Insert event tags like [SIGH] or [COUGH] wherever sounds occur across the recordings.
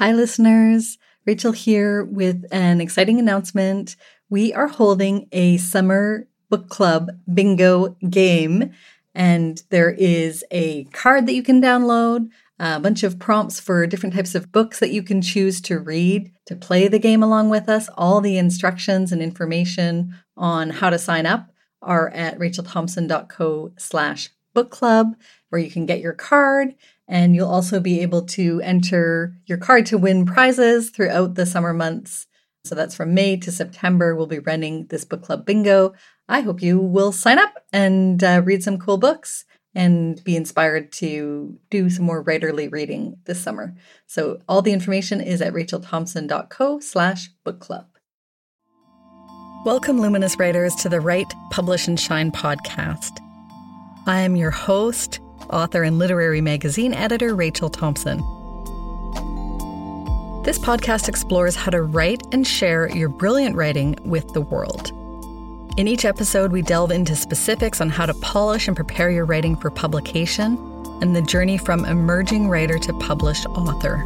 Hi, listeners. Rachel here with an exciting announcement. We are holding a summer book club bingo game, and there is a card that you can download, a bunch of prompts for different types of books that you can choose to read to play the game along with us. All the instructions and information on how to sign up are at rachelthompson.co slash book club, where you can get your card and you'll also be able to enter your card to win prizes throughout the summer months. So that's from May to September. We'll be running this book club bingo. I hope you will sign up and uh, read some cool books and be inspired to do some more writerly reading this summer. So all the information is at rachelthompson.co slash book club. Welcome, Luminous Writers, to the Write, Publish, and Shine podcast. I am your host, author and literary magazine editor Rachel Thompson. This podcast explores how to write and share your brilliant writing with the world. In each episode, we delve into specifics on how to polish and prepare your writing for publication and the journey from emerging writer to published author.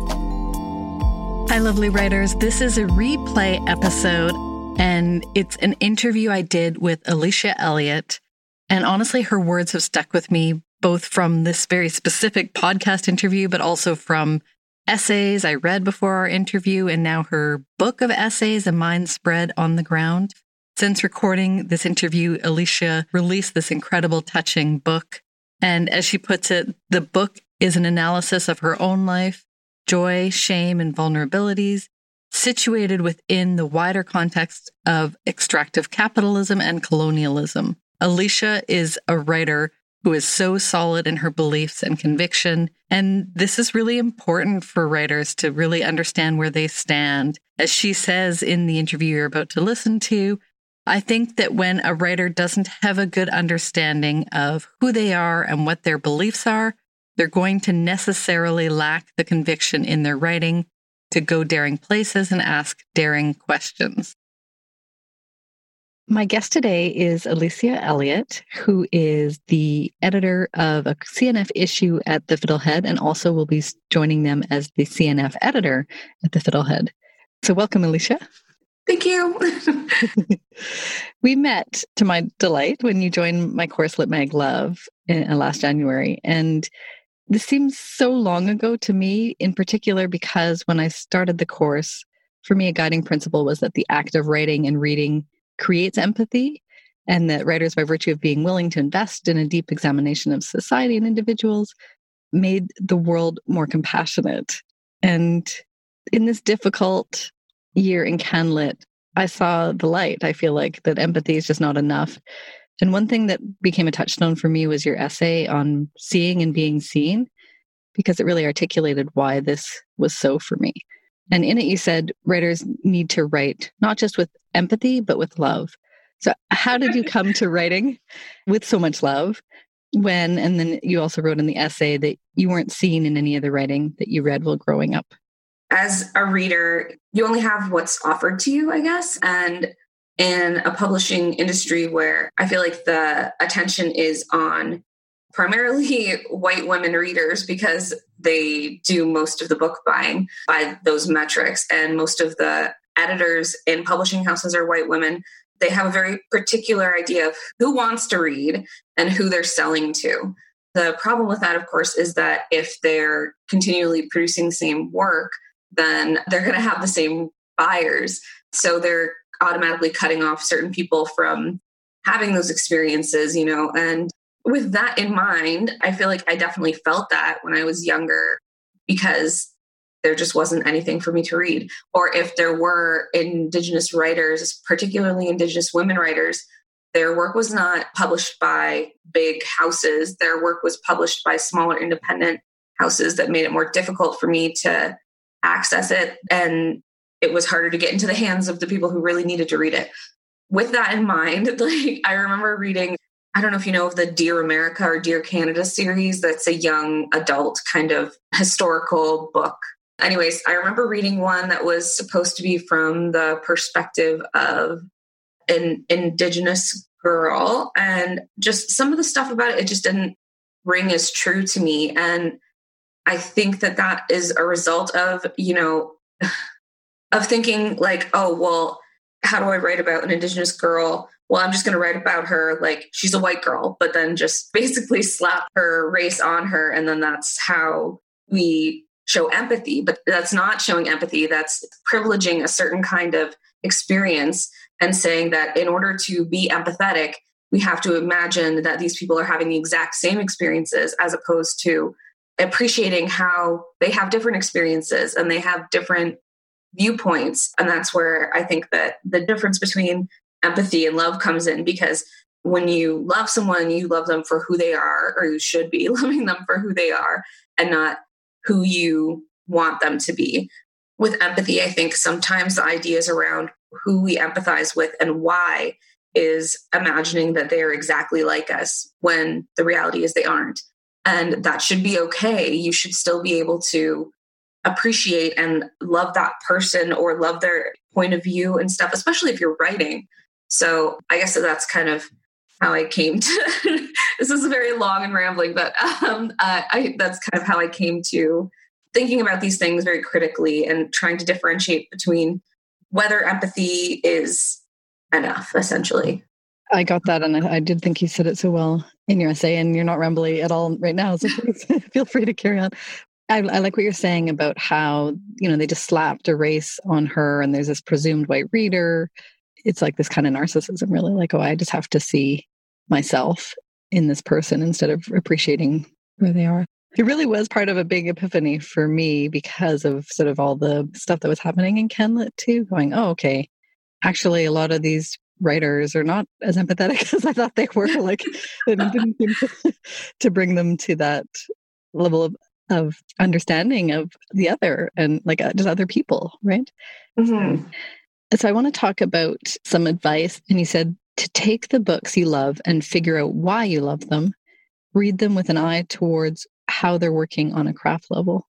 Hi, lovely writers. This is a replay episode, and it's an interview I did with Alicia Elliott. And honestly, her words have stuck with me both from this very specific podcast interview, but also from essays I read before our interview, and now her book of essays, A Mind Spread on the Ground. Since recording this interview, Alicia released this incredible, touching book. And as she puts it, the book is an analysis of her own life, joy, shame, and vulnerabilities, situated within the wider context of extractive capitalism and colonialism. Alicia is a writer who is so solid in her beliefs and conviction. And this is really important for writers to really understand where they stand. As she says in the interview you're about to listen to, I think that when a writer doesn't have a good understanding of who they are and what their beliefs are, they're going to necessarily lack the conviction in their writing to go daring places and ask daring questions. My guest today is Alicia Elliott, who is the editor of a CNF issue at the Fiddlehead and also will be joining them as the CNF editor at the Fiddlehead. So, welcome, Alicia. Thank you. [LAUGHS] we met to my delight when you joined my course, Lit Mag Love, in, uh, last January. And this seems so long ago to me, in particular, because when I started the course, for me, a guiding principle was that the act of writing and reading creates empathy and that writers, by virtue of being willing to invest in a deep examination of society and individuals, made the world more compassionate. And in this difficult year in CanLit, I saw the light. I feel like that empathy is just not enough. And one thing that became a touchstone for me was your essay on seeing and being seen, because it really articulated why this was so for me. And in it, you said writers need to write not just with empathy, but with love. So, how did you [LAUGHS] come to writing with so much love? When, and then you also wrote in the essay that you weren't seen in any of the writing that you read while growing up. As a reader, you only have what's offered to you, I guess. And in a publishing industry where I feel like the attention is on primarily [LAUGHS] white women readers because they do most of the book buying by those metrics. And most of the editors in publishing houses are white women. They have a very particular idea of who wants to read and who they're selling to. The problem with that of course is that if they're continually producing the same work then they're going to have the same buyers. So they're automatically cutting off certain people from having those experiences you know and with that in mind, I feel like I definitely felt that when I was younger because there just wasn't anything for me to read. Or if there were Indigenous writers, particularly Indigenous women writers, their work was not published by big houses. Their work was published by smaller independent houses that made it more difficult for me to access it. And it was harder to get into the hands of the people who really needed to read it. With that in mind, [LAUGHS] like I remember reading I don't know if you know of the Dear America or Dear Canada series. That's a young adult kind of historical book. Anyways, I remember reading one that was supposed to be from the perspective of an Indigenous girl. And just some of the stuff about it, it just didn't ring as true to me. And I think that that is a result of, you know, [SIGHS] of thinking like, oh, well, how do I write about an Indigenous girl? Well, I'm just going to write about her like she's a white girl, but then just [LAUGHS] basically slap her race on her. And then that's how we show empathy. But that's not showing empathy, that's privileging a certain kind of experience and saying that in order to be empathetic, we have to imagine that these people are having the exact same experiences as opposed to appreciating how they have different experiences and they have different viewpoints. And that's where I think that the difference between empathy and love comes in because when you love someone, you love them for who they are, or you should be [LAUGHS] loving them for who they are and not who you want them to be. With empathy, I think sometimes the ideas around who we empathize with and why is imagining that they are exactly like us when the reality is they aren't. And that should be okay. You should still be able to appreciate and love that person or love their point of view and stuff, especially if you're writing. So I guess that's kind of how I came to [LAUGHS] this is very long and rambling, but um, uh, I, that's kind of how I came to thinking about these things very critically and trying to differentiate between whether empathy is enough, essentially. I got that, and I, I, did think you said it so well in your essay, and you're not rambly at all right now, so [LAUGHS] please [LAUGHS] feel free to carry on. I, I, like what you're saying about how you know they just slapped a race on her, and there's this presumed white reader. It's like this kind of narcissism, really. Like, oh, I just have to see myself in this person instead of appreciating where they are. It really was part of a big epiphany for me because of sort of all the stuff that was happening in CanLit too. Going, oh, okay, actually, a lot of these writers are not as empathetic [LAUGHS] as I thought they were. Like, didn't seem to, [LAUGHS] to bring them to that level of of understanding of the other and like uh, just other people, right? Mm-hmm. So I want to talk about some advice. And you said to take the books you love and figure out why you love them, read them with an eye towards how they're working on a craft level.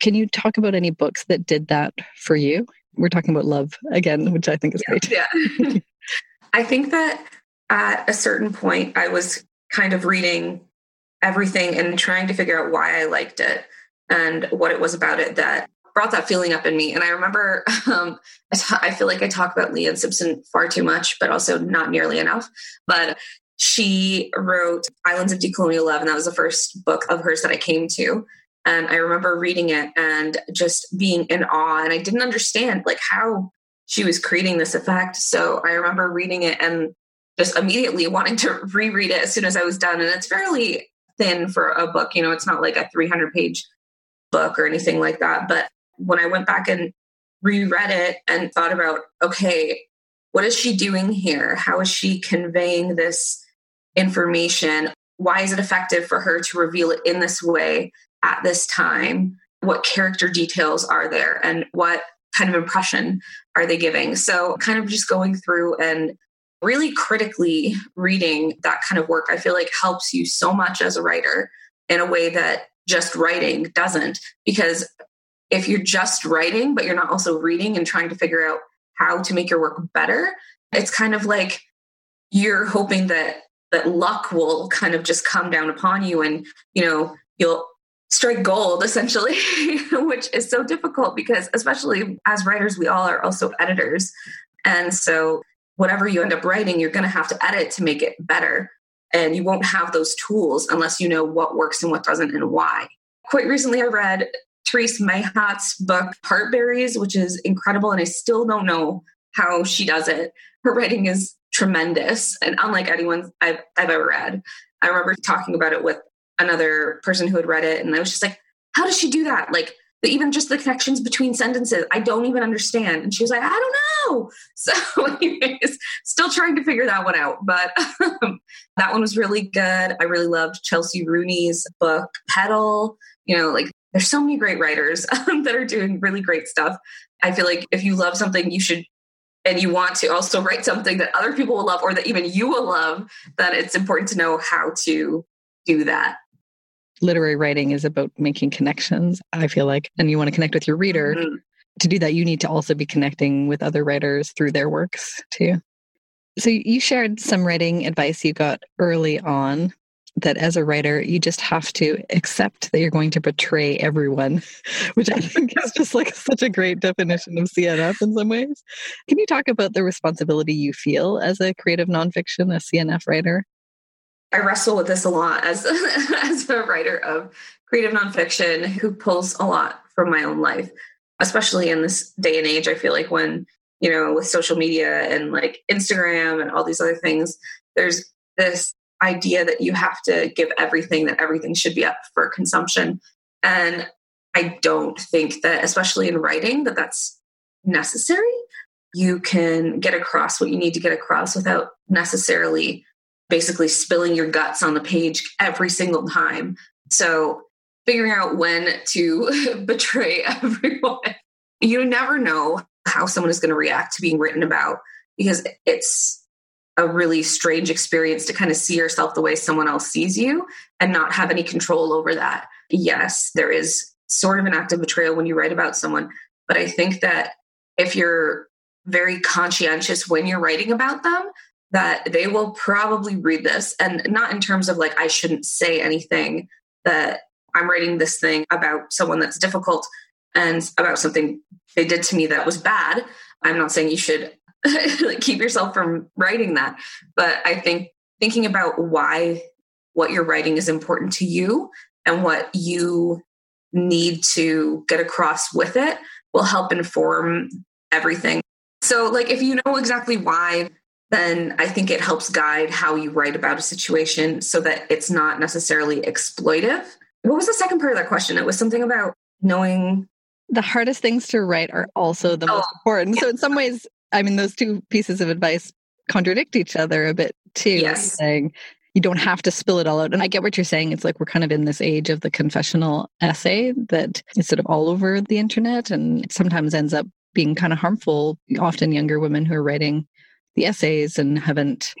Can you talk about any books that did that for you? We're talking about love again, which I think is yeah, great. Yeah. [LAUGHS] I think that at a certain point, I was kind of reading everything and trying to figure out why I liked it and what it was about it that brought that feeling up in me. And I remember, [LAUGHS] um, I, t- I feel like I talk about Leanne Simpson far too much, but also not nearly enough. But she wrote Islands of Decolonial Love, and that was the first book of hers that I came to. And I remember reading it and just being in awe. And I didn't understand like how she was creating this effect. So I remember reading it and just immediately wanting to [LAUGHS] reread it as soon as I was done. And it's fairly thin for a book. You know, it's not like a 300 page book or anything like that. But when I went back and reread it and thought about, okay, what is she doing here? How is she conveying this information? Why is it effective for her to reveal it in this way at this time? What character details are there? And what kind of impression are they giving? So, kind of just going through and really critically reading that kind of work, I feel like helps you so much as a writer in a way that just writing doesn't. Because if you're just writing, but you're not also reading and trying to figure out how to make your work better, it's kind of like you're hoping that that luck will kind of just come down upon you and you know you'll strike gold essentially [LAUGHS] which is so difficult because especially as writers we all are also editors and so whatever you end up writing, you're going to have to edit to make it better. And you won't have those tools unless you know what works and what doesn't and why. Quite recently, I read Terese Mailhot's book, Heartberries, which is incredible. And I still don't know how she does it. Her writing is tremendous and unlike anyone I've, I've ever read. I remember talking about it with another person who had read it. And I was just like, how does she do that? Like, even just the connections between sentences, I don't even understand. And she was like, I don't know. [LAUGHS] So, anyways, still trying to figure that one out. But um, [LAUGHS] that one was really good. I really loved Chelsea Rooney's book, Pedal. You know, like there's so many great writers [LAUGHS] um, that are doing really great stuff. I feel like if you love something, you should and you want to also [LAUGHS] write something that other people will love or that even you will love, then it's important to know how to do that literary writing is about making connections, I feel like, and you want to connect with your reader. Mm-hmm. To do that, you need to also be connecting with other writers through their works too. So you shared some writing advice you got early on. That as a writer, you just have to accept that you're going to betray everyone, [LAUGHS] which I think is [LAUGHS] just like such a great definition of CNF in some ways. Can you talk about the responsibility you feel as a creative nonfiction, a CNF writer? I wrestle with this a lot as, [LAUGHS] as a writer of creative nonfiction who pulls a lot from my own life, especially in this day and age. I feel like when, you know, with social media and like Instagram and all these other things, there's this idea that you have to give everything, that everything should be up for consumption. And I don't think that, especially in writing, that that's necessary. You can get across what you need to get across without necessarily basically spilling your guts on the page every single time. So, figuring out when to [LAUGHS] betray [LAUGHS] everyone. You never know how someone is going to react to being written about because it's a really strange experience to kind of see yourself the way someone else sees you and not have any control over that. Yes, there is sort of an act of betrayal when you write about someone, but I think that if you're very conscientious when you're writing about them, that they will probably read this and not in terms of like, I shouldn't say anything that I'm writing this thing about someone that's difficult and about something they did to me that was bad. I'm not saying you should [LAUGHS] like keep yourself from writing that. But I think thinking about why what you're writing is important to you and what you need to get across with it will help inform everything. So, like, if you know exactly why, then I think it helps guide how you write about a situation so that it's not necessarily exploitive. What was the second part of that question? It was something about knowing. The hardest things to write are also the oh, most important. Yeah. So, in some ways, I mean, those two pieces of advice contradict each other a bit too. Yes. Saying you don't have to spill it all out. And I get what you're saying. It's like we're kind of in this age of the confessional essay that is sort of all over the internet and sometimes ends up being kind of harmful. Often younger women who are writing the essays and haven't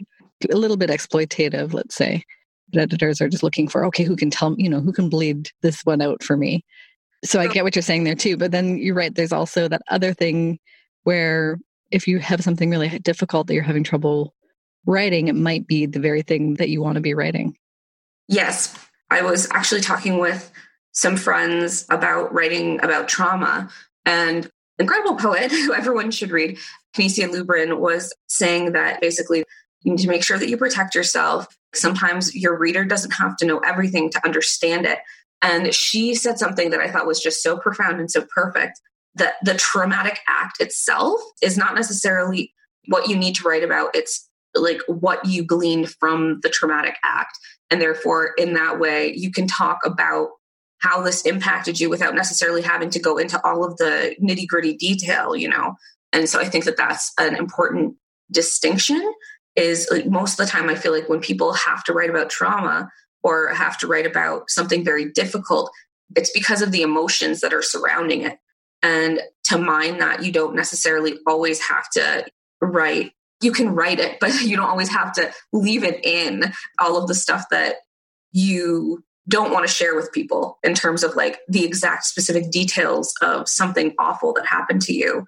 a little bit exploitative, let's say. But editors are just looking for, okay, who can tell me you know, who can bleed this one out for me? So I get what you're saying there too. But then you're right, there's also that other thing where if you have something really difficult that you're having trouble writing, it might be the very thing that you want to be writing. Yes. I was actually talking with some friends about writing about trauma and incredible poet [LAUGHS] who everyone should read, Canisia Lubrin, was saying that basically you need to make sure that you protect yourself. Sometimes your reader doesn't have to know everything to understand it. And she said something that I thought was just so profound and so perfect that the traumatic act itself is not necessarily what you need to write about. It's like what you gleaned from the traumatic act. And therefore, in that way, you can talk about how this impacted you without necessarily having to go into all of the nitty gritty detail, you know? And so I think that that's an important distinction is like most of the time, I feel like when people have to write about trauma or have to write about something very difficult, it's because of the emotions that are surrounding it. And to mine that, you don't necessarily always have to write. You can write it, [LAUGHS] but you don't always have to leave it in all of the stuff that you don't want to share with people in terms of like the exact specific details of something awful that happened to you.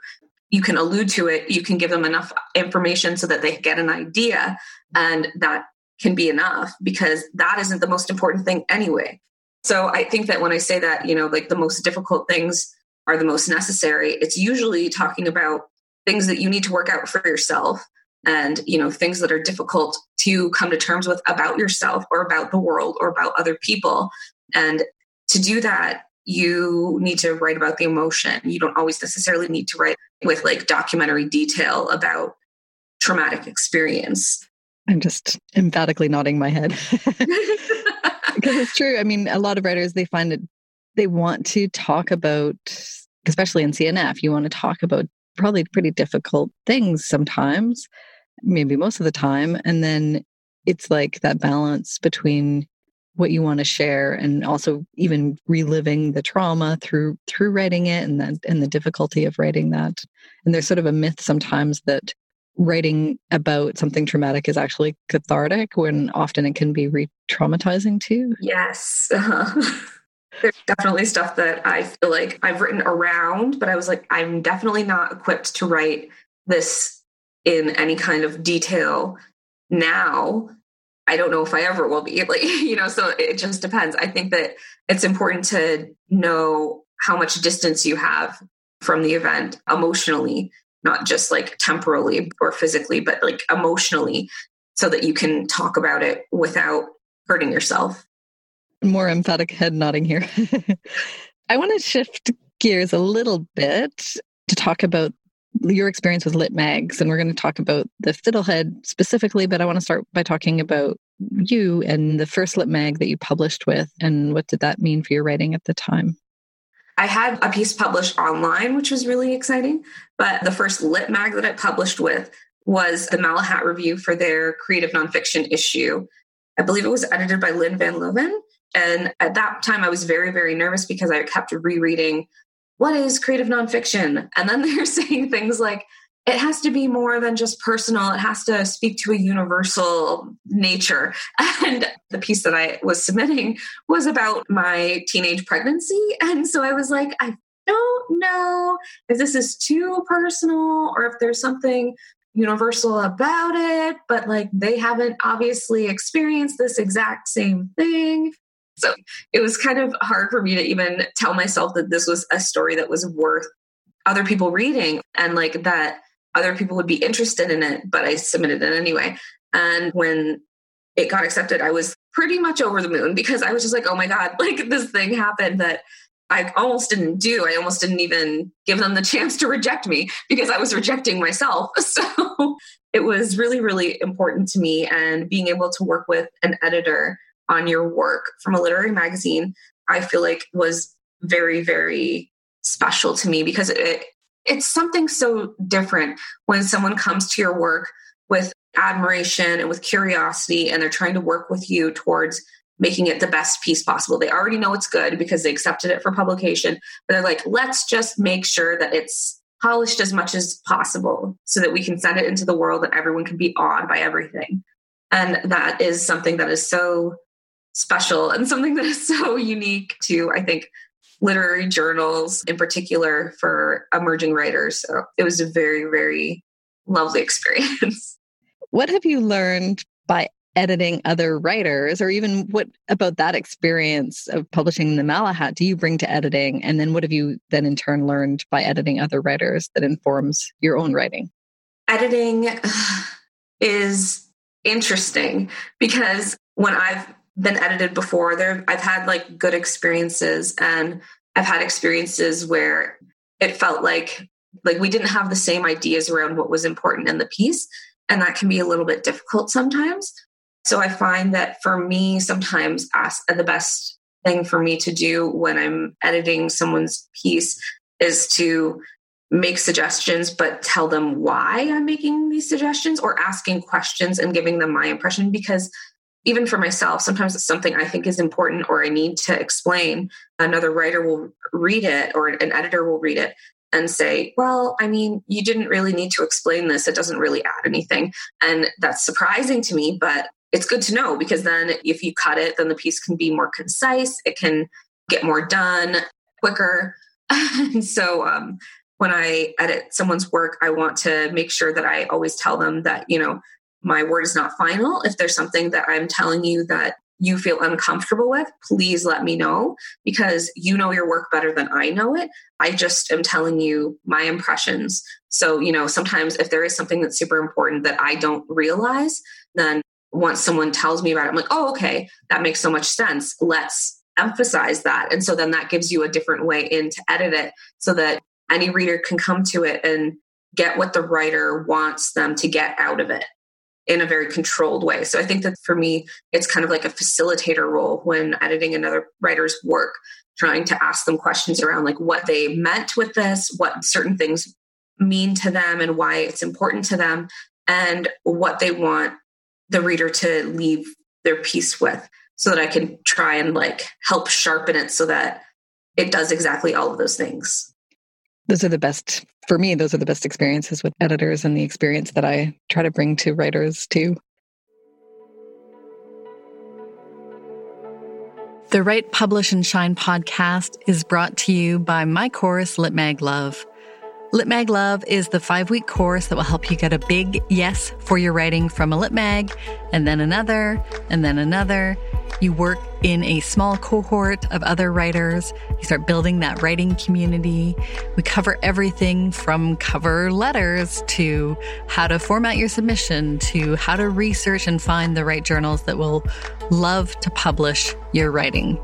You can allude to it, you can give them enough information so that they get an idea, and that can be enough because that isn't the most important thing anyway. So I think that when I say that, you know, like the most difficult things are the most necessary, it's usually talking about things that you need to work out for yourself and you know things that are difficult to come to terms with about yourself or about the world or about other people. And to do that you need to write about the emotion. You don't always necessarily need to write with like documentary detail about traumatic experience. I'm just emphatically nodding my head. [LAUGHS] [LAUGHS] [LAUGHS] Because it's true. I mean a lot of writers they find it they want to talk about, especially in CNF, you want to talk about probably pretty difficult things sometimes, maybe most of the time. And then it's like that balance between what you want to share and also even reliving the trauma through through writing it and that and the difficulty of writing that and there's sort of a myth sometimes that writing about something traumatic is actually cathartic when often it can be re-traumatizing too yes uh-huh. [LAUGHS] There's definitely stuff that I feel like I've written around, but I was like, I'm definitely not equipped to write this in any kind of detail now. I don't know if I ever will be. [LAUGHS] Like, you know, so it just depends. I think that it's important to know how much distance you have from the event emotionally, not just like temporally or physically, but like emotionally, so that you can talk about it without hurting yourself. More emphatic head nodding here. [LAUGHS] I want to shift gears a little bit to talk about your experience with lit mags and we're going to talk about the fiddlehead specifically but i want to start by talking about you and the first lit mag that you published with and what did that mean for your writing at the time i had a piece published online which was really exciting but the first lit mag that i published with was the malahat review for their creative nonfiction issue i believe it was edited by lynne van luven and at that time i was very very nervous because i kept rereading what is creative nonfiction? And then [LAUGHS] they're saying things like, it has to be more than just personal. It has to speak to a universal nature. [LAUGHS] And the piece that I was submitting was about my teenage pregnancy. And so I was like, I don't know if this is too personal or if there's something universal about it, but like they haven't obviously experienced this exact same thing. So it was kind of hard for me to even tell myself that this was a story that was worth other people reading and like that other people would be interested in it, but I submitted it anyway. And when it got accepted, I was pretty much over the moon because I was just like, oh my God, [LAUGHS] like this thing happened that I almost didn't do. I almost didn't even give them the chance to reject me because I was rejecting myself. [LAUGHS] So it was really, really important to me. And being able to work with an editor on your work from a literary magazine, I feel like was very, very special to me because it, it's something so different when someone comes to your work with admiration and with curiosity and they're trying to work with you towards making it the best piece possible. They already know it's good because they accepted it for publication, but they're like, let's just make sure that it's polished as much as possible so that we can send it into the world and everyone can be awed by everything. And that is something that is so special and something that is so unique to, I think, literary journals in particular for emerging writers. So it was a very, very lovely experience. [LAUGHS] What have you learned by editing other writers, or even what about that experience of publishing the Malahat do you bring to editing? And then what have you then in turn learned by editing other writers that informs your own writing? Editing [SIGHS] is interesting because when I've been edited before. There, I've had like good experiences, and I've had experiences where it felt like like we didn't have the same ideas around what was important in the piece, and that can be a little bit difficult sometimes. So I find that for me, sometimes ask, the best thing for me to do when I'm editing someone's piece is to make suggestions, but tell them why I'm making these suggestions or asking questions and giving them my impression because even for myself, sometimes it's something I think is important or I need to explain. Another writer will read it or an editor will read it and say, Well, I mean, you didn't really need to explain this. It doesn't really add anything. And that's surprising to me, but it's good to know because then if you cut it, then the piece can be more concise, it can get more done quicker. [LAUGHS] and so, um, when I edit someone's work, I want to make sure that I always tell them that, you know, my word is not final. If there's something that I'm telling you that you feel uncomfortable with, please let me know because you know your work better than I know it. I just am telling you my impressions. So, you know, sometimes if there is something that's super important that I don't realize, then once someone tells me about it, I'm like, oh, okay, that makes so much sense. Let's emphasize that. And so then that gives you a different way in to edit it so that any reader can come to it and get what the writer wants them to get out of it in a very controlled way. So I think that for me, it's kind of like a facilitator role when editing another writer's work, trying to ask them questions around like what they meant with this, what certain things mean to them and why it's important to them, and what they want the reader to leave their piece with so that I can try and like help sharpen it so that it does exactly all of those things those are the best for me those are the best experiences with editors and the experience that i try to bring to writers too the write publish and shine podcast is brought to you by my chorus lit mag love Lit Mag Love is the five week course that will help you get a big yes for your writing from a Lit Mag, and then another, and then another. You work in a small cohort of other writers. You start building that writing community. We cover everything from cover letters to how to format your submission to how to research and find the right journals that will love to publish your writing.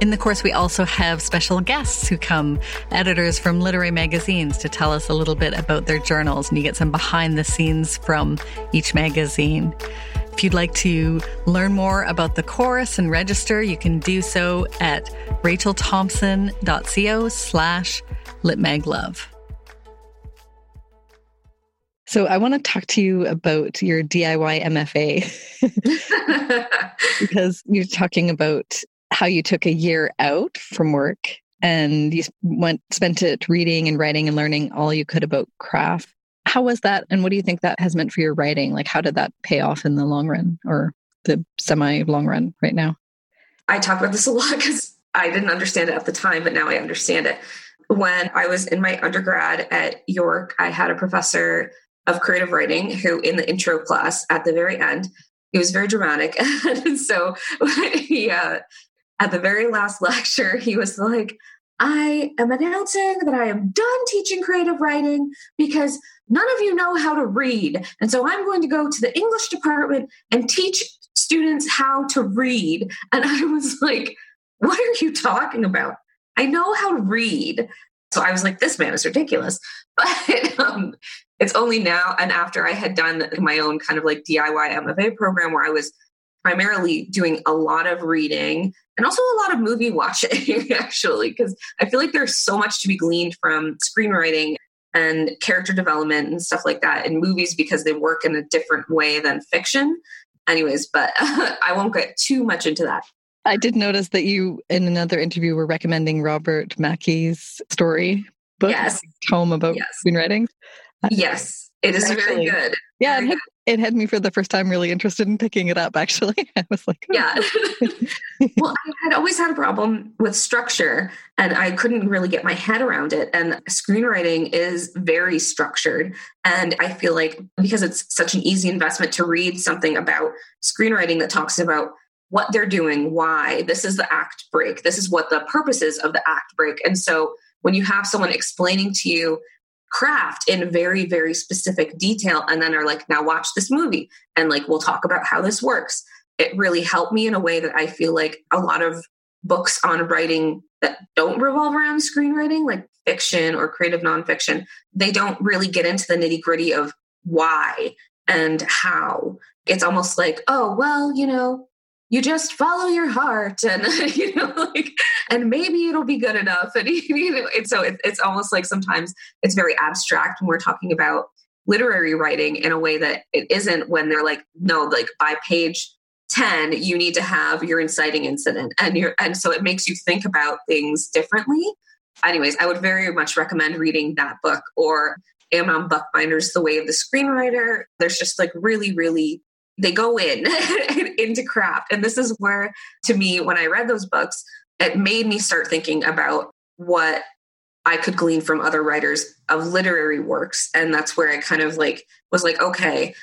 In the course, we also have special guests who come, editors from literary magazines, to tell us a little bit about their journals, and you get some behind the scenes from each magazine. If you'd like to learn more about the course and register, you can do so at rachelthompson.co slash litmaglove. So I want to talk to you about your DIY MFA [LAUGHS] [LAUGHS] because you're talking about how you took a year out from work and you went spent it reading and writing and learning all you could about craft. How was that and what do you think that has meant for your writing? Like how did that pay off in the long run or the semi long run right now? I talk about this a lot because I didn't understand it at the time, but now I understand it. When I was in my undergrad at York, I had a professor of creative writing who, in the intro class at the very end, he was very dramatic. [LAUGHS] and so [LAUGHS] he, uh, at the very last [LAUGHS] lecture, he was like, I am announcing that I am done teaching creative writing because none of you know how to read. And so I'm going to go to the English department and teach students how to read. And I was [LAUGHS] like, what are you talking about? I know how to read. So I was like, this man is ridiculous. [LAUGHS] But um, it's only now and after I had done my own kind of like DIY MFA program where I was primarily doing a lot of reading and also a lot of movie [LAUGHS] watching, actually, because I feel like there's so much to be gleaned from screenwriting and character development and stuff like that in movies because they work in a different way than fiction. Anyways, but [LAUGHS] I won't get too much into that. I did notice that you, in another interview, were recommending Robert McKee's story book, yes. tome about yes. screenwriting. Yes, it is Actually, very good. Yeah, it, had, it had me for the first time really interested in picking it up. Actually, [LAUGHS] I was like, oh. yeah. [LAUGHS] well, I had always had a problem with structure, and I couldn't really get my head around it. And screenwriting is very structured, and I feel like because it's such an easy investment to read something about screenwriting that talks about what they're doing, why this is the act break, this is what the purpose is of the act break, and so when you have someone explaining to you craft in very very specific detail and then are like now watch this movie and like we'll talk about how this works. It really helped me in a way that i feel like a lot of books on writing that don't revolve around screenwriting like fiction or creative nonfiction they don't really get into the nitty gritty of why and how. It's almost like oh well you know you just follow your heart and [LAUGHS] you know like and maybe it'll be good enough and [LAUGHS] you know and so it, it's almost like sometimes it's very abstract when we're talking about literary writing in a way that it isn't when they're like no like by page 10 you need to have your inciting incident and you and so it makes you think about things differently anyways i would very much recommend reading that book or Amnon Buchbinder's The Way of the Screenwriter. There's just like really, really they go in [LAUGHS] into craft. And this is where, to me, when I read those books, it made me start thinking about what I could glean from other writers of literary works. And that's where I kind of like was like, okay,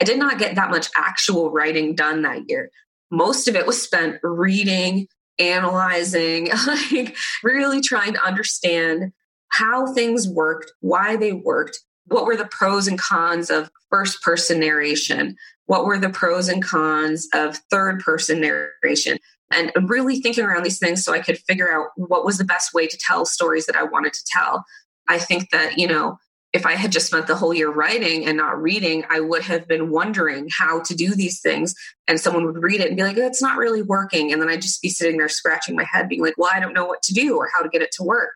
I did not get that much actual writing done that year. Most of it was spent reading, analyzing, [LAUGHS] like really trying to understand how things worked, why they worked, what were the pros and cons of first person narration, what were the pros and cons of third person narration and really thinking around these things so I could figure out what was the best way to tell stories that I wanted to tell. I think that, you know, if I had just spent the whole year writing and not reading, I would have been wondering how to do these things. And someone would read it and be like, it's not really working. And then I'd just be sitting there scratching my head, being like, well, I don't know what to do or how to get it to work.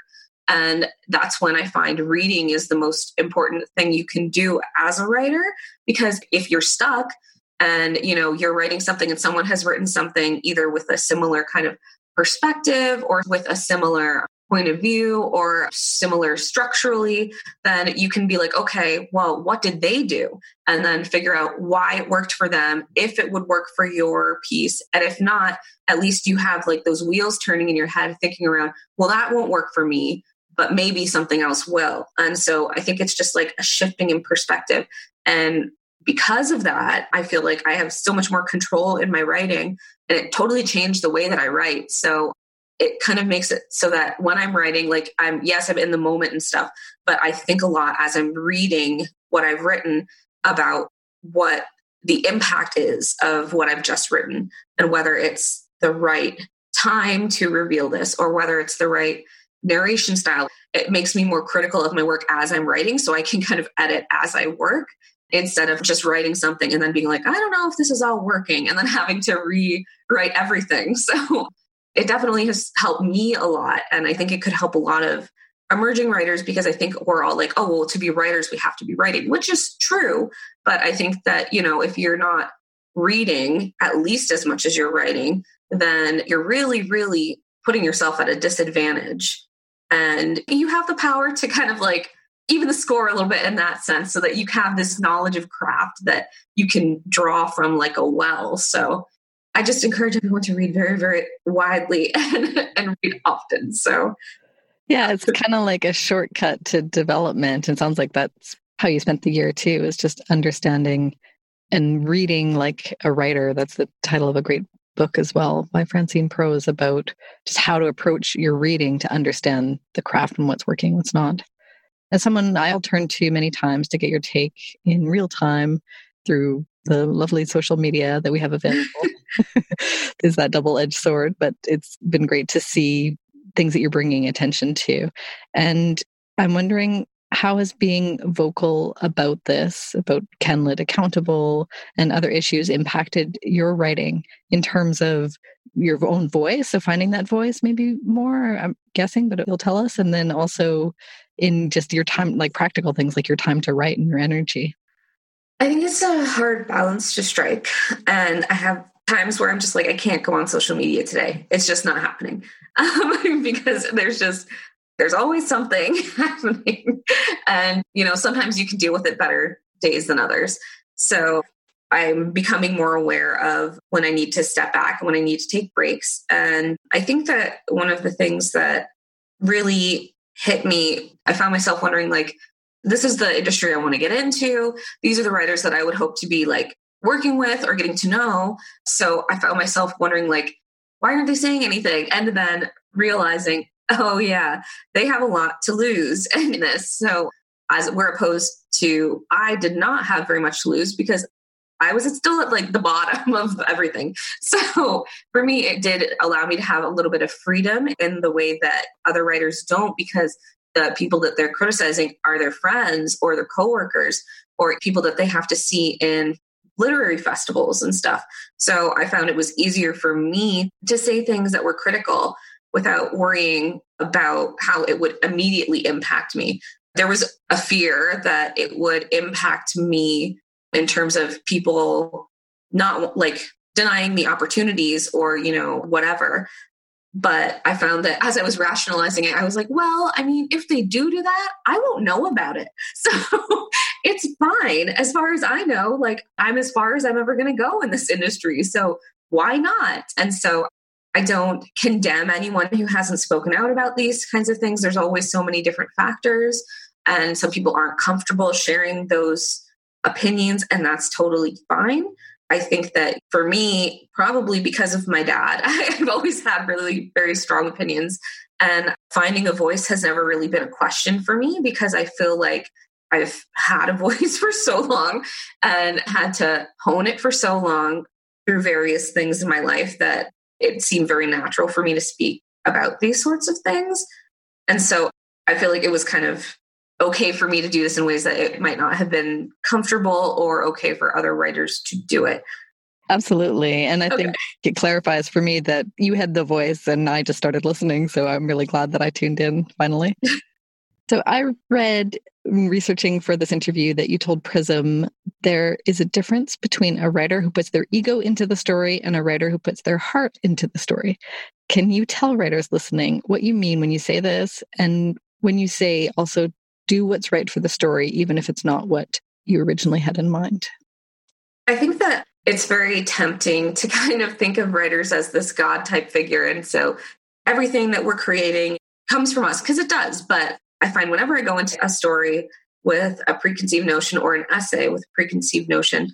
And that's when I find reading is the most important thing you can do as a writer. Because if you're stuck and you know you're writing something and someone has written something either with a similar kind of perspective or with a similar point of view or similar structurally, then you can be like, okay, well, what did they do? And then figure out why it worked for them, if it would work for your piece. And if not, at least you have like those wheels turning in your head, thinking around, well, that won't work for me but maybe something else will. And so I think it's just like a shifting in perspective. And because of that, I feel like I have so much more control in my writing and it totally changed the way that I write. So it kind of makes it so that when I'm writing, like I'm, yes, I'm in the moment and stuff, but I think a lot as I'm reading what I've written about what the impact is of what I've just written and whether it's the right time to reveal this or whether it's the right narration style. It makes me more critical of my work as I'm writing so I can kind of edit as I work instead of just writing something and then being like, I don't know if this is all working and then [LAUGHS] having to rewrite everything. [LAUGHS] So it definitely has helped me a lot. And I think it could help a lot of emerging writers because I think we're all like, oh, well, to be writers, we have to be writing, which is true. But I think that, you know, if you're not reading at least as much as you're writing, then you're really, really putting yourself at a disadvantage. And you have the power to kind of like even the score a little bit in that sense so that you have this knowledge of craft that you can draw from like a well. So I just encourage everyone to read very, very widely [LAUGHS] and, and read often. So yeah, it's kind of like a shortcut to development. And sounds like that's how you spent the year too, is just understanding and reading like a writer. That's the title of a great book as well by Francine Prose about just how to approach your reading to understand the craft and what's working, what's not. As someone I'll turn to many times to get your take in real time through the lovely social media that we have available [LAUGHS] [LAUGHS] is that double edged sword, but it's been great to see things that you're bringing attention to. And I'm wondering how has being vocal about this, about CanLit accountable and other issues impacted your writing in terms of your own voice? So finding that voice maybe more, I'm guessing, but you'll tell us. And then also in just your time, like practical things like your time to write and your energy. I think it's a hard balance to strike. And I have times where I'm just like, I can't go on social media today. It's just not happening [LAUGHS] um, because there's just, there's always something [LAUGHS] happening. And, you know, sometimes you can deal with it better days than others. So I'm becoming more aware of when I need to step back and when I need to take breaks. And I think that one of the things that really hit me, I found myself wondering, like, this is the industry I want to get into. These are the writers that I would hope to be like working with or getting to know. So I found myself wondering, like, why aren't they saying anything? And then realizing, oh, yeah, they have a lot to lose [LAUGHS] in this. So, as we're opposed to, I did not have very much to lose because I was still at like the bottom [LAUGHS] of everything. So for me, it did allow me to have a little bit of freedom in the way that other writers don't because the people that they're criticizing are their friends or their coworkers or people that they have to see in literary festivals and stuff. So I found it was easier for me to say things that were critical without worrying about how it would immediately impact me. There was a fear that it would impact me in terms of people not like denying me opportunities or, you know, whatever. But I found that as I was rationalizing it, I was like, well, I mean, if they do do that, I won't know about it. [LAUGHS] So it's fine. As far as I know, like I'm as far as I'm ever going to go in this industry. So why not? And so I don't condemn anyone who hasn't spoken out about these kinds of things. There's always so many different factors. And some people aren't comfortable sharing those opinions, and that's totally fine. I think that for me, probably because of my dad, [LAUGHS] I've always had really very strong opinions. And finding a voice has never really been a question for me because I feel like I've had a [LAUGHS] voice for so long and had to hone it for so long through various things in my life that it seemed very natural for me to speak about these sorts of things. And so I feel like it was kind of okay for me to do this in ways that it might not have been comfortable or okay for other writers to do it. Absolutely. And I okay. think it clarifies for me that you had the voice and I just started listening. So I'm really glad that I tuned in finally. [LAUGHS] so I read researching for this interview that you told Prism there is a difference between a writer who puts their ego into the story and a writer who puts their heart into the story. Can you tell writers listening what you mean when you say this and when you say also do what's right for the story, even if it's not what you originally had in mind? I think that it's very tempting to [LAUGHS] kind of think of writers as this God type figure. And so everything that we're creating comes from us because it does. But I find whenever I go into a story with a preconceived notion or an essay with a preconceived notion,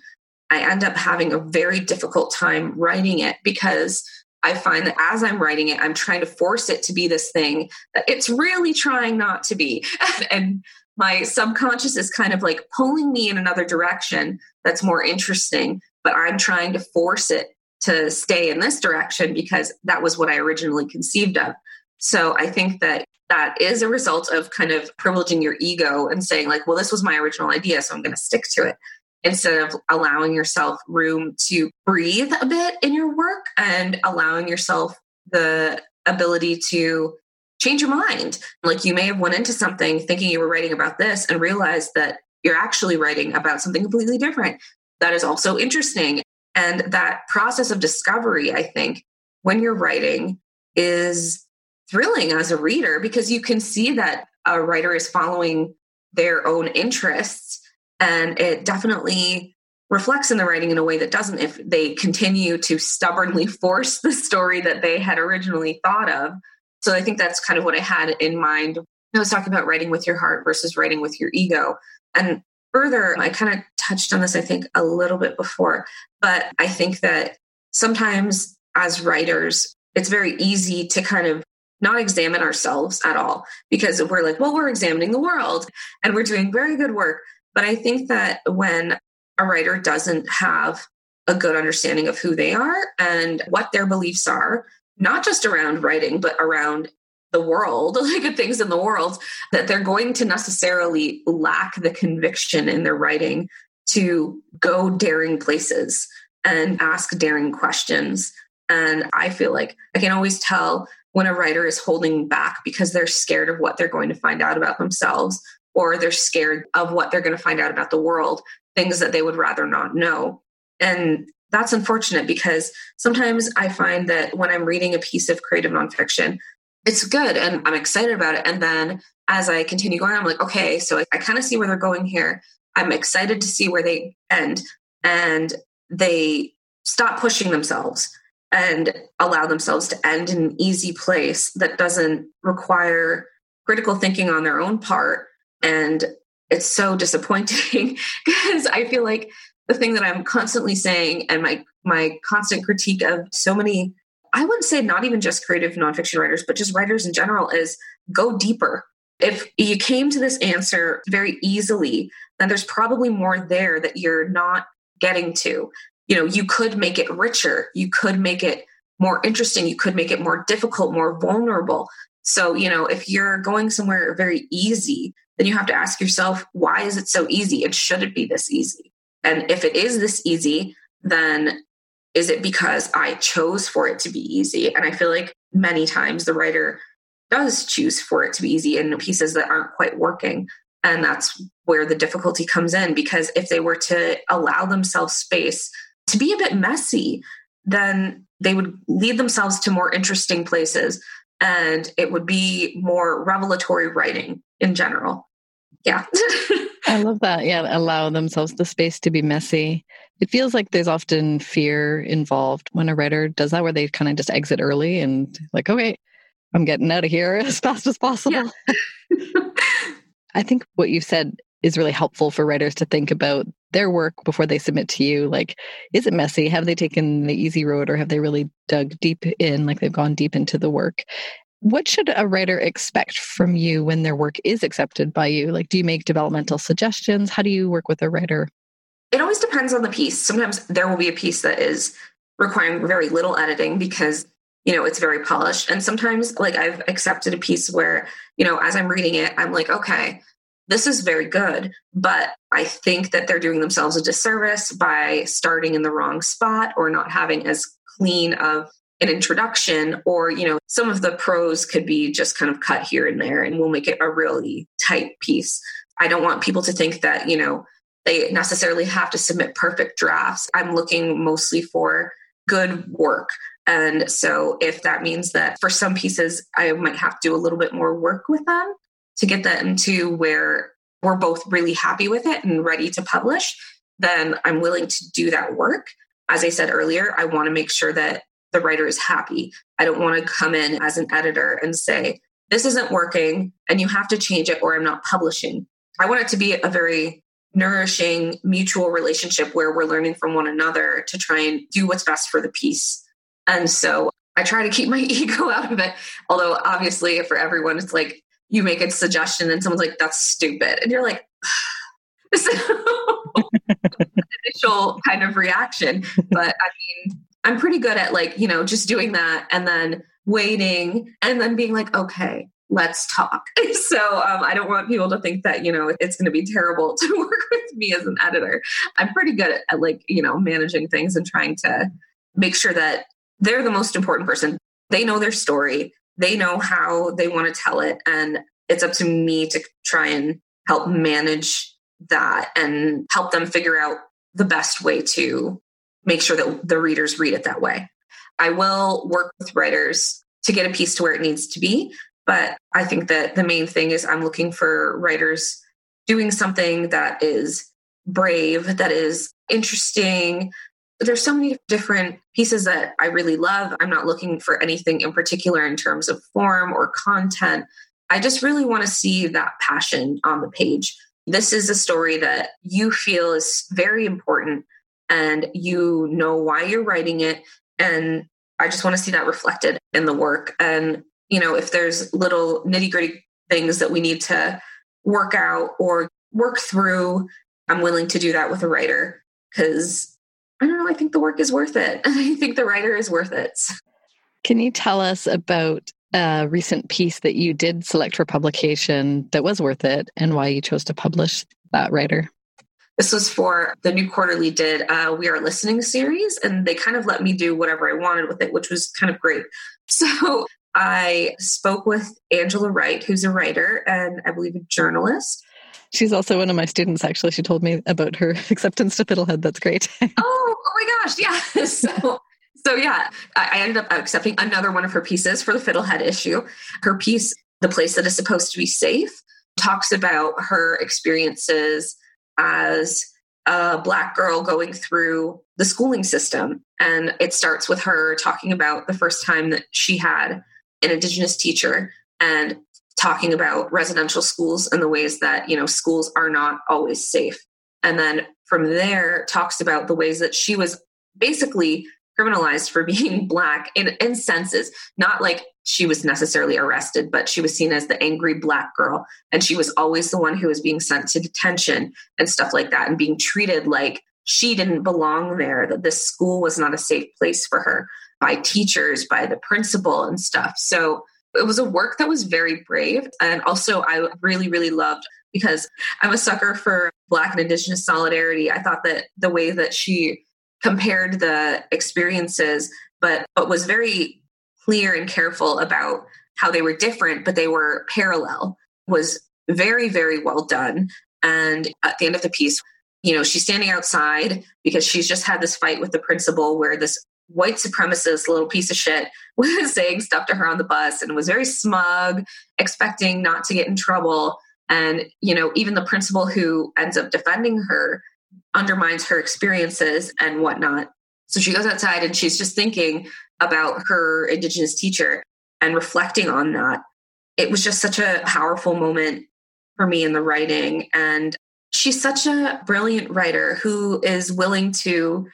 I end up having a very difficult time writing it because I find that as I'm writing it, I'm trying to force it to be this thing that it's really trying not to be. [LAUGHS] and my subconscious is kind of like pulling me in another direction that's more interesting, but I'm trying to force it to stay in this direction because that was what I originally conceived of. So I think that that is a result of kind of privileging your ego and saying, like, well, this was my original idea, so I'm going to stick to it instead of allowing yourself room to breathe a bit in your work and allowing yourself the ability to change your mind. Like you may have went into something thinking you were writing about this and realized that you're actually writing about something completely different. That is also interesting. And that process of discovery i think when you're writing is thrilling as a reader because you can see that a writer is following their own interests and it definitely reflects in the writing in a way that doesn't if they continue to stubbornly [LAUGHS] force the story that they had originally thought of. So I think that's kind of what I had in mind. I was talking about writing with your heart versus writing with your ego. And further, I kind of touched on this, I think, a little bit before, but I think that sometimes as writers, it's very easy to kind of not examine ourselves at all because we're like, well, we're examining the world and we're doing very good work. But I think that when a writer doesn't have a good understanding of who they are and what their beliefs are, not just around writing, but around the world, [LAUGHS] like things in the world, that they're going to necessarily lack the conviction in their writing to go daring places and ask daring questions. And I feel like I can always tell when a writer is holding back because they're scared of what they're going to find out about themselves or they're scared of what they're going to find out about the world, things that they would rather not know. And that's unfortunate because sometimes I find that when I'm reading a piece of creative nonfiction, it's good and I'm excited about it. And then as I continue going, I'm like, okay, so I, I kind of see where they're going here. I'm excited to see where they end. And they stop pushing themselves and allow themselves to end in an easy place that doesn't require critical thinking on their own part and it's so disappointing [LAUGHS] because I feel like the thing that I'm constantly saying and my my constant critique of so many I wouldn't say not even just creative nonfiction writers, but just writers in general is go deeper. If you came to this answer very easily, then there's probably more there that you're not getting to. You know, you could make it richer, you could make it more interesting, you could make it more difficult, more vulnerable. So, you know, if you're going somewhere very easy, then you have to ask yourself, why is it so easy? And should it be this easy? And if it is this easy, then is it because I chose for it to be easy? And I feel like many times the writer does choose for it to be easy in pieces that aren't quite working. And that's where the difficulty comes in because if they were to allow themselves space to be a bit messy, then they would lead themselves to more interesting places and it would be more revelatory writing in general yeah. [LAUGHS] I love that. Yeah, allow themselves the space to be messy. It feels like there's often fear involved when a writer does that, where they kind of just exit early and like, okay, I'm getting out of here [LAUGHS] as fast as possible. Yeah. [LAUGHS] I think what you've said is really helpful for writers to think about their work before they submit to you. Like, is it messy? Have they taken the easy road or have they really dug deep in, like they've gone deep into the work? What should a writer expect from you when their work is accepted by you? Like, do you make developmental suggestions? How do you work with a writer? It always depends on the piece. Sometimes there will be a piece that is requiring very little editing because you know it's very polished and sometimes like i've accepted a piece where you know as i'm reading it i'm like okay this is very good but i think that they're doing themselves a disservice by starting in the wrong spot or not having as clean of an introduction or you know some of the prose could be just kind of cut here and there and we'll make it a really tight piece. I don't want people to think that you know they necessarily have to submit perfect drafts. I'm looking mostly for good work. And so if that means that for some pieces i might have to do a little bit more work with them to get them to where we're both really happy with it and ready to publish then i'm willing to do that work as i said earlier i want to make sure that the writer is happy. I don't want to come in as an editor and say, this isn't working and you have to change it or I'm not publishing. I want it to be a very nourishing mutual relationship where we're learning from one another to try and do what's best for the piece. And so I try to keep my [LAUGHS] ego out of it. Although obviously for everyone, it's like you make a suggestion and someone's like, that's stupid. And you're like, [SIGHS] [LAUGHS] initial kind of reaction. But I mean, I'm pretty good at like, you know, just doing that and then waiting and then being like, okay, let's talk. [LAUGHS] So um, I don't want people to think that, you know, it's going to be terrible [LAUGHS] to work with me as an editor. I'm pretty good at, at like, you know, managing things and trying to make sure that they're the most important person. They know their story, they know how they want to tell it. And it's up to me to try and help manage that and help them figure out the best way to make sure that the readers read it that way. I will work with writers to get a piece to where it needs to be. But I think that the main thing is I'm looking for writers doing something that is brave, that is interesting. There's so many different pieces that I really love. I'm not looking for anything in particular in terms of form or content. I just really want to see that passion on the page. This is a story that you feel is very important and you know why you're writing it. And I just want to see that reflected in the work. And, you know, if there's little nitty gritty things that we need to work out or work through, I'm willing to do that with a writer because I don't know, I think the work is worth it. [LAUGHS] I think the writer is worth it. Can you tell us about a recent piece that you did select for publication that was worth it and why you chose to publish that writer? This was for the New Quarterly did uh, We Are Listening series, and they kind of let me do whatever I wanted with it, which was kind of great. [LAUGHS] So I spoke with Angela Wright, who's a writer and I believe a journalist. She's also one of my students, actually. She told me about her [LAUGHS] acceptance to Fiddlehead. That's great. oh, oh my gosh. Yeah. [LAUGHS] So, so yeah, I ended up accepting another one of her pieces for the Fiddlehead issue. Her piece, The Place That Is Supposed to Be Safe, talks about her experiences as a black girl going through the schooling system. And it starts with her talking about the first time that she had an indigenous teacher and talking about residential schools and the ways that, you know, schools are not always safe. And then from there talks about the ways that she was basically criminalized for [LAUGHS] being black in, in senses, not like she was necessarily arrested, but she was seen as the angry black girl. And she was always the one who was being sent to detention and stuff like that and being treated like she didn't belong there, that this school was not a safe place for her by teachers, by the principal and stuff. So it was a work that was very brave. And also, I really, really loved because I'm a sucker for Black and Indigenous solidarity. I thought that the way that she compared the experiences, but, but was very clear and careful about how they were different, but they were parallel, was very, very well done. And at the end of the piece, you know, she's standing outside because she's just had this fight with the principal where this white supremacist little piece of shit [LAUGHS] was saying stuff to her on the bus and was very smug, expecting not to get in trouble. And, you know, even the principal who ends up defending her undermines her experiences and whatnot. So she goes outside and she's just thinking about her Indigenous teacher and reflecting on that. It was just such a powerful moment for me in the writing. And she's such a brilliant writer who is willing to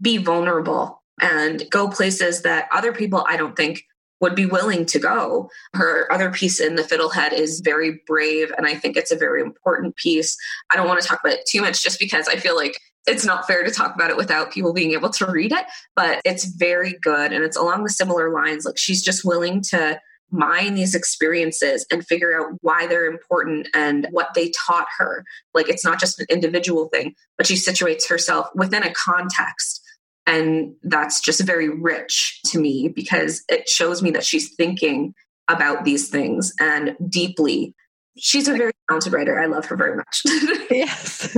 be vulnerable and go places that other people I don't think would be willing to go. Her other piece in The Fiddlehead is very brave, and I think it's a very important piece. I don't want to talk about it too much just because I feel like it's not fair to talk about it without people being able to read it, but it's very good and it's along the similar lines. Like she's just willing to mine these experiences and figure out why they're important and what they taught her. Like it's not just an individual thing, but she situates herself within a context. And that's just very rich to me because it shows me that she's thinking about these things and deeply she's a very talented writer. I love her very much. [LAUGHS] yes.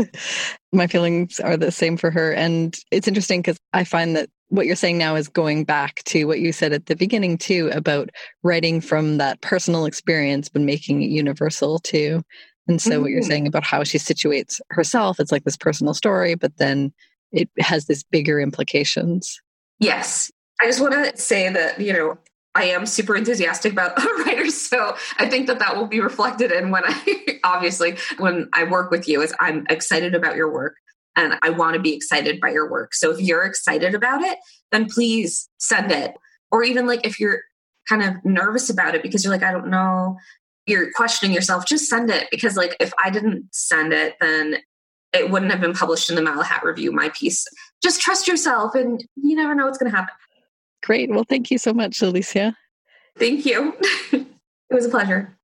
My feelings are the same for her. And it's interesting because I find that what you're saying now is going back to what you said at the beginning, too, about writing from that personal experience, but making it universal, too. And so, what you're mm-hmm. saying about how she situates herself, it's like this personal story, but then it has this bigger implications. Yes. I just want to say that, you know, I am super enthusiastic about [LAUGHS] writers. So I think that that will be reflected in when I, [LAUGHS] obviously, when I work with you, is I'm excited about your work and I want to be excited by your work. So if you're excited about it, then please send it. Or even like if you're kind of nervous about it because you're like, I don't know, you're questioning yourself, just send it. Because like if I didn't send it, then it wouldn't have been published in the Malahat Review, my piece. Just trust yourself and you never know what's going to happen. Great. Well, thank you so much, Alicia. Thank you. [LAUGHS] it was a pleasure.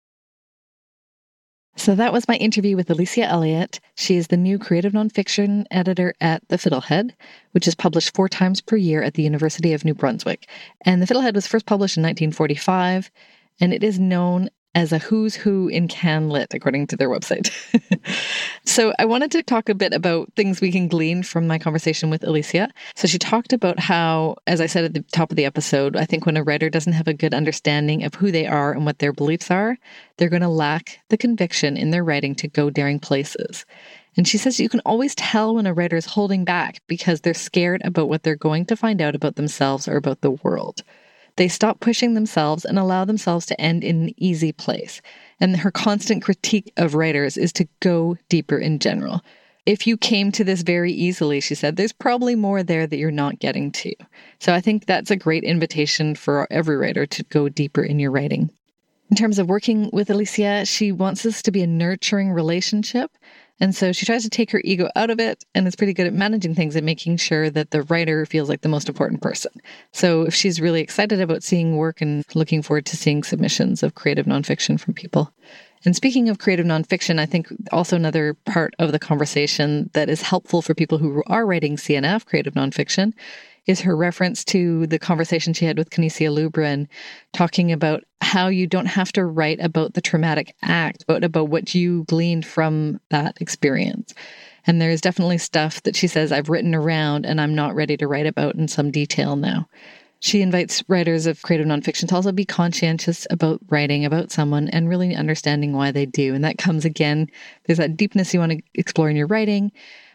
So that was my interview with Alicia Elliott. She is the new creative nonfiction editor at The Fiddlehead, which is published four times per year at the University of New Brunswick. And The Fiddlehead was first published in 1945, and it is known as a who's who in CanLit, according to their website. [LAUGHS] so I wanted to talk a bit about things we can glean from my conversation with Alicia. So she talked about how, as I said at the top of the episode, I think when a writer doesn't have a good understanding of who they are and what their beliefs are, they're going to lack the conviction in their writing to go daring places. And she says you can always tell when a writer is holding back because they're scared about what they're going to find out about themselves or about the world. They stop pushing themselves and allow themselves to end in an easy place. And her constant critique of writers is to go deeper in general. If you came to this very easily, she said, there's probably more there that you're not getting to. So I think that's a great invitation for every writer to go deeper in your writing. In terms of working with Alicia, she wants this to be a nurturing relationship and so she tries to take her ego out of it and is pretty good at managing things and making sure that the writer feels like the most important person. So if she's really excited about seeing work and looking forward to seeing submissions of creative nonfiction from people. And speaking of creative nonfiction, I think also another part of the conversation that is helpful for people who are writing CNF, creative nonfiction, is her reference to the conversation she had with Canisia Lubrin, talking about how you don't have to write about the traumatic act, but about what you gleaned from that experience. And there's definitely stuff that she says I've written around and I'm not ready to write about in some detail now. She invites writers of creative nonfiction to also be conscientious about writing about someone and really understanding why they do. And that comes again, there's that deepness you want to explore in your writing,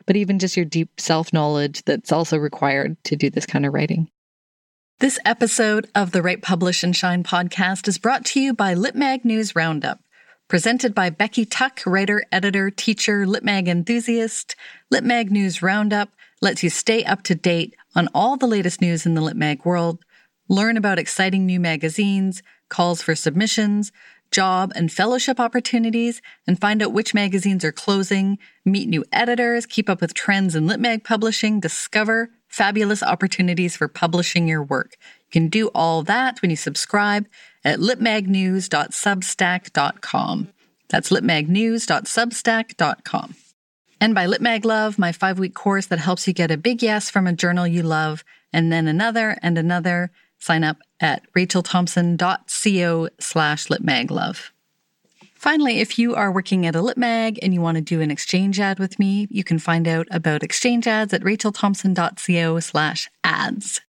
but even just your deep self knowledge that's also required to do this kind of writing. This episode of the Write Publish and Shine podcast is brought to you by LitMag News Roundup. Presented by Becky Tuck, writer, editor, teacher, LitMag enthusiast, LitMag News Roundup lets you stay up to date on all the latest news in the LitMag world, learn about exciting new magazines, calls for submissions, job and fellowship opportunities, and find out which magazines are closing, meet new editors, keep up with trends in LitMag publishing, discover fabulous opportunities for publishing your work. You can do all that when you subscribe at litmagnews.substack.com. That's litmagnews.substack.com. And by Litmag Love, my five week course that helps you get a big yes from a journal you love, and then another and another Sign up at rachelthompson.co slash litmaglove. Finally, if you are working at a litmag and you want to do an exchange ad with me, you can find out about exchange ads at rachelthompson.co slash ads.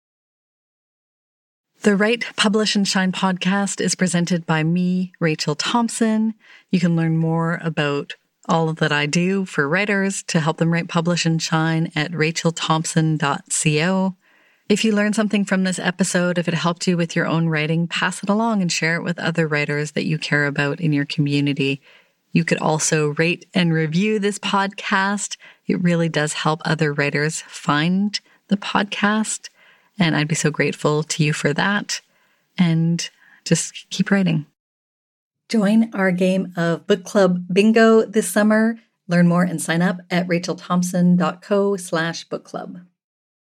The Write, Publish, and Shine podcast is presented by me, Rachel Thompson. You can learn more about all that I do for writers to help them write, publish, and shine at rachelthompson.co. If you learned something from this episode, if it helped you with your own writing, pass it along and share it with other writers that you care about in your community. You could also rate and review this podcast. It really does help other writers find the podcast. And I'd be so grateful to you for that. And just keep writing. Join our game of book club bingo this summer. Learn more and sign up at rachelthompson.co slash book club.